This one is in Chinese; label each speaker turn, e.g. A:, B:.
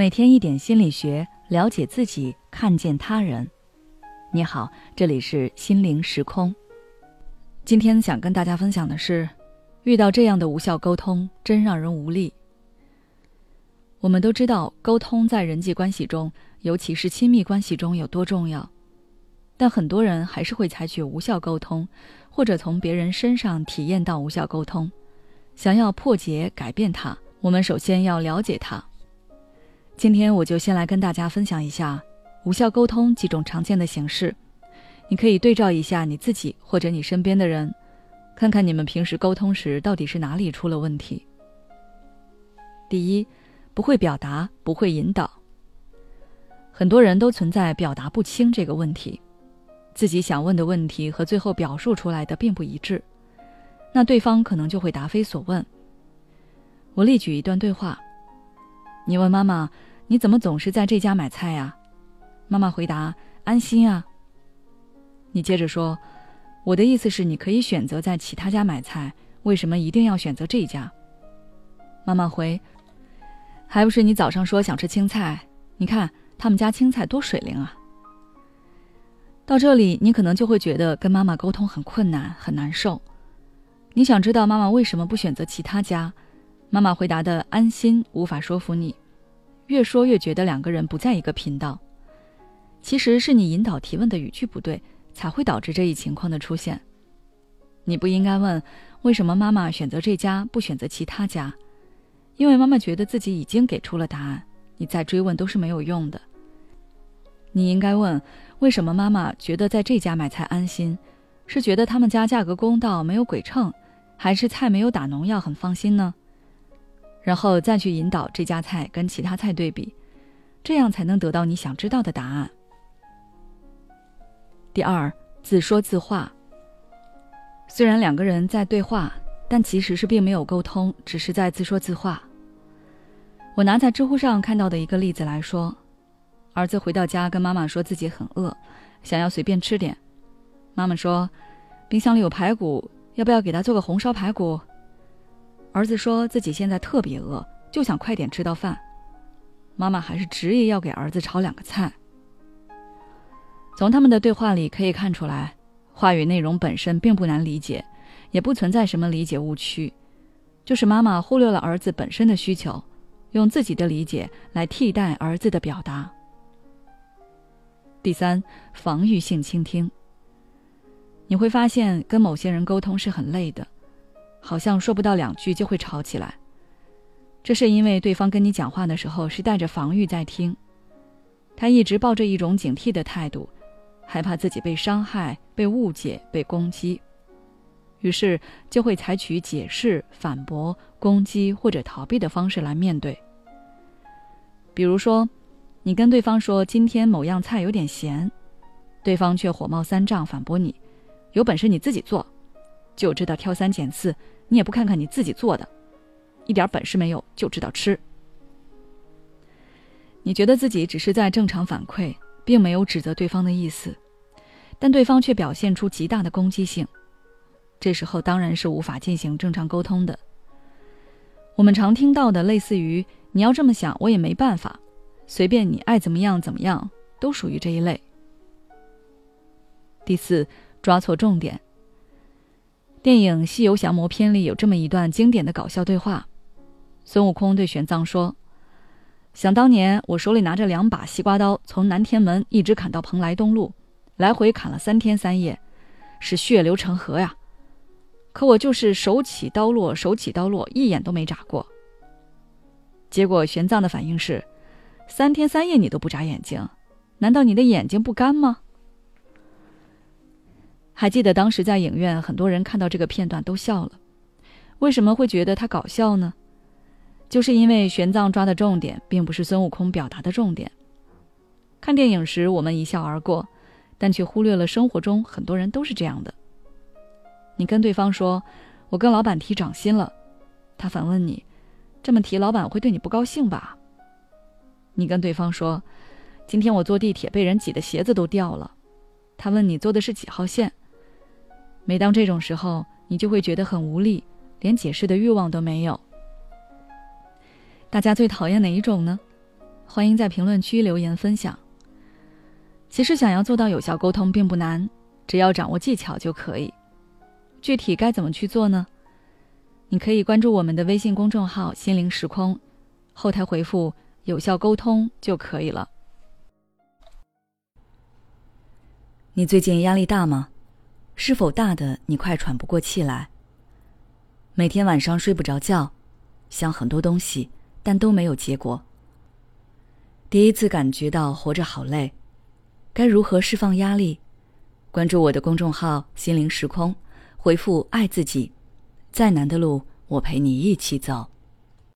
A: 每天一点心理学，了解自己，看见他人。你好，这里是心灵时空。今天想跟大家分享的是，遇到这样的无效沟通，真让人无力。我们都知道，沟通在人际关系中，尤其是亲密关系中有多重要，但很多人还是会采取无效沟通，或者从别人身上体验到无效沟通。想要破解、改变它，我们首先要了解它。今天我就先来跟大家分享一下无效沟通几种常见的形式，你可以对照一下你自己或者你身边的人，看看你们平时沟通时到底是哪里出了问题。第一，不会表达，不会引导。很多人都存在表达不清这个问题，自己想问的问题和最后表述出来的并不一致，那对方可能就会答非所问。我例举一段对话，你问妈妈。你怎么总是在这家买菜呀？妈妈回答：“安心啊。”你接着说：“我的意思是，你可以选择在其他家买菜，为什么一定要选择这家？”妈妈回：“还不是你早上说想吃青菜，你看他们家青菜多水灵啊。”到这里，你可能就会觉得跟妈妈沟通很困难，很难受。你想知道妈妈为什么不选择其他家？妈妈回答的“安心”无法说服你。越说越觉得两个人不在一个频道，其实是你引导提问的语句不对，才会导致这一情况的出现。你不应该问为什么妈妈选择这家不选择其他家，因为妈妈觉得自己已经给出了答案，你再追问都是没有用的。你应该问为什么妈妈觉得在这家买菜安心，是觉得他们家价格公道没有鬼秤，还是菜没有打农药很放心呢？然后再去引导这家菜跟其他菜对比，这样才能得到你想知道的答案。第二，自说自话。虽然两个人在对话，但其实是并没有沟通，只是在自说自话。我拿在知乎上看到的一个例子来说：儿子回到家跟妈妈说自己很饿，想要随便吃点。妈妈说：“冰箱里有排骨，要不要给他做个红烧排骨？”儿子说自己现在特别饿，就想快点吃到饭。妈妈还是执意要给儿子炒两个菜。从他们的对话里可以看出来，话语内容本身并不难理解，也不存在什么理解误区，就是妈妈忽略了儿子本身的需求，用自己的理解来替代儿子的表达。第三，防御性倾听。你会发现，跟某些人沟通是很累的。好像说不到两句就会吵起来，这是因为对方跟你讲话的时候是带着防御在听，他一直抱着一种警惕的态度，害怕自己被伤害、被误解、被攻击，于是就会采取解释、反驳、攻击或者逃避的方式来面对。比如说，你跟对方说今天某样菜有点咸，对方却火冒三丈反驳你：“有本事你自己做。”就知道挑三拣四，你也不看看你自己做的，一点本事没有，就知道吃。你觉得自己只是在正常反馈，并没有指责对方的意思，但对方却表现出极大的攻击性，这时候当然是无法进行正常沟通的。我们常听到的类似于“你要这么想，我也没办法，随便你爱怎么样怎么样”，都属于这一类。第四，抓错重点。电影《西游降魔篇》里有这么一段经典的搞笑对话：孙悟空对玄奘说：“想当年，我手里拿着两把西瓜刀，从南天门一直砍到蓬莱东路，来回砍了三天三夜，是血流成河呀。可我就是手起刀落，手起刀落，一眼都没眨过。结果玄奘的反应是：三天三夜你都不眨眼睛，难道你的眼睛不干吗？”还记得当时在影院，很多人看到这个片段都笑了。为什么会觉得他搞笑呢？就是因为玄奘抓的重点，并不是孙悟空表达的重点。看电影时我们一笑而过，但却忽略了生活中很多人都是这样的。你跟对方说：“我跟老板提涨薪了。”他反问你：“这么提，老板会对你不高兴吧？”你跟对方说：“今天我坐地铁被人挤的鞋子都掉了。”他问你坐的是几号线？每当这种时候，你就会觉得很无力，连解释的欲望都没有。大家最讨厌哪一种呢？欢迎在评论区留言分享。其实想要做到有效沟通并不难，只要掌握技巧就可以。具体该怎么去做呢？你可以关注我们的微信公众号“心灵时空”，后台回复“有效沟通”就可以了。
B: 你最近压力大吗？是否大的你快喘不过气来？每天晚上睡不着觉，想很多东西，但都没有结果。第一次感觉到活着好累，该如何释放压力？关注我的公众号“心灵时空”，回复“爱自己”，再难的路我陪你一起走。